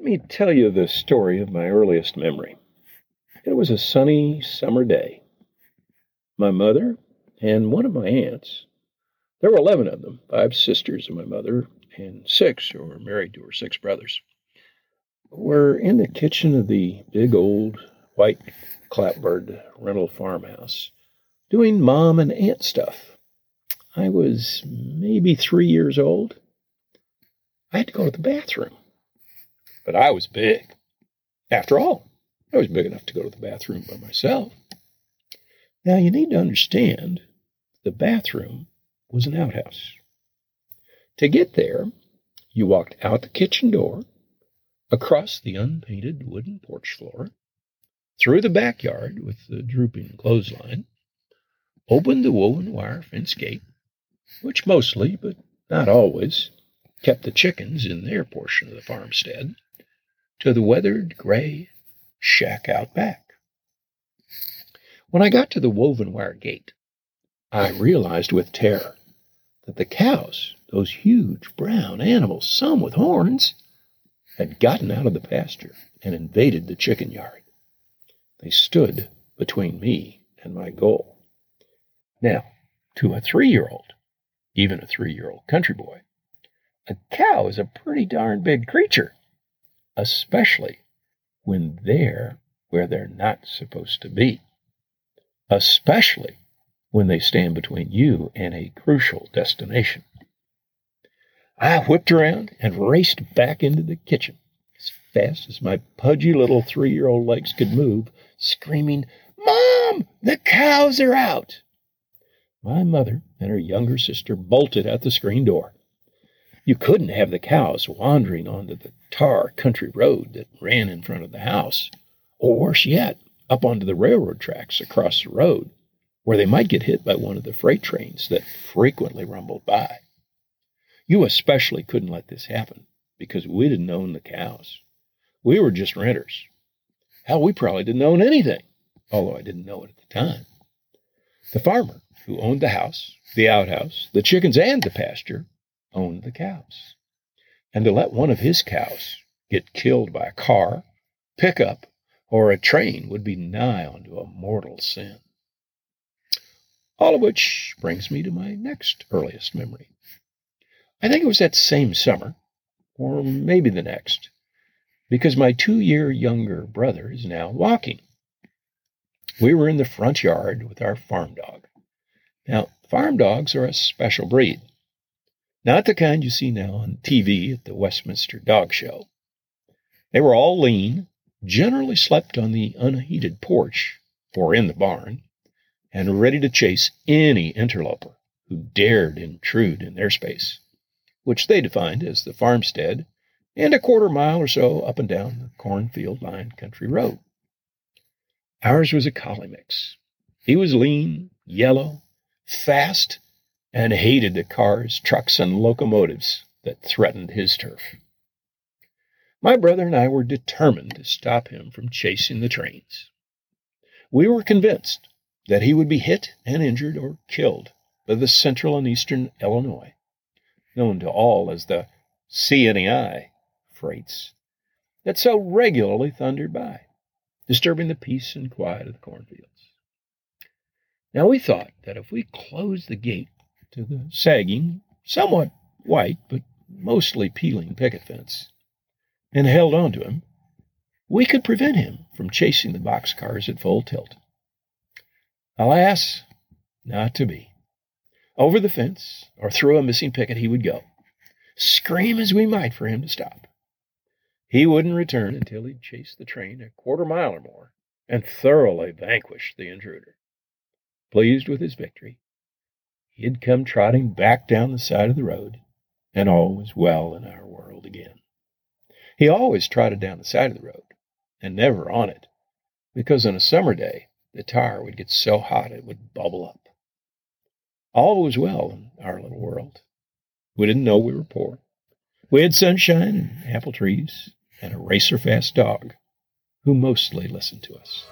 Let me tell you the story of my earliest memory. It was a sunny summer day. My mother and one of my aunts, there were 11 of them, five sisters of my mother, and six who were married to her six brothers, were in the kitchen of the big old white clapboard rental farmhouse doing mom and aunt stuff. I was maybe three years old. I had to go to the bathroom. But I was big. After all, I was big enough to go to the bathroom by myself. Now, you need to understand the bathroom was an outhouse. To get there, you walked out the kitchen door, across the unpainted wooden porch floor, through the backyard with the drooping clothesline, opened the woven wire fence gate, which mostly, but not always, kept the chickens in their portion of the farmstead, to the weathered gray shack out back. When I got to the woven wire gate, I realized with terror that the cows, those huge brown animals, some with horns, had gotten out of the pasture and invaded the chicken yard. They stood between me and my goal. Now, to a three year old, even a three year old country boy, a cow is a pretty darn big creature, especially when they're where they're not supposed to be, especially when they stand between you and a crucial destination. I whipped around and raced back into the kitchen as fast as my pudgy little three year old legs could move, screaming, Mom, the cows are out! My mother and her younger sister bolted out the screen door. You couldn't have the cows wandering onto the tar country road that ran in front of the house, or worse yet, up onto the railroad tracks across the road, where they might get hit by one of the freight trains that frequently rumbled by. You especially couldn't let this happen because we didn't own the cows. We were just renters. Hell, we probably didn't own anything, although I didn't know it at the time. The farmer who owned the house, the outhouse, the chickens, and the pasture, owned the cows. And to let one of his cows get killed by a car, pickup, or a train would be nigh unto a mortal sin. All of which brings me to my next earliest memory. I think it was that same summer, or maybe the next, because my two year younger brother is now walking. We were in the front yard with our farm dog. Now, farm dogs are a special breed. Not the kind you see now on TV at the Westminster Dog Show. They were all lean, generally slept on the unheated porch or in the barn, and ready to chase any interloper who dared intrude in their space, which they defined as the farmstead and a quarter mile or so up and down the cornfield lined country road. Ours was a collie mix. He was lean, yellow, fast, and hated the cars, trucks, and locomotives that threatened his turf. My brother and I were determined to stop him from chasing the trains. We were convinced that he would be hit and injured or killed by the Central and Eastern Illinois, known to all as the C&EI freights, that so regularly thundered by, disturbing the peace and quiet of the cornfields. Now we thought that if we closed the gate to the sagging, somewhat white, but mostly peeling picket fence, and held on to him, we could prevent him from chasing the boxcars at full tilt. Alas, not to be. Over the fence or through a missing picket he would go, scream as we might for him to stop. He wouldn't return until he'd chased the train a quarter mile or more and thoroughly vanquished the intruder. Pleased with his victory, he had come trotting back down the side of the road, and all was well in our world again. He always trotted down the side of the road, and never on it, because on a summer day the tar would get so hot it would bubble up. All was well in our little world. We didn't know we were poor. We had sunshine and apple trees and a racer fast dog who mostly listened to us.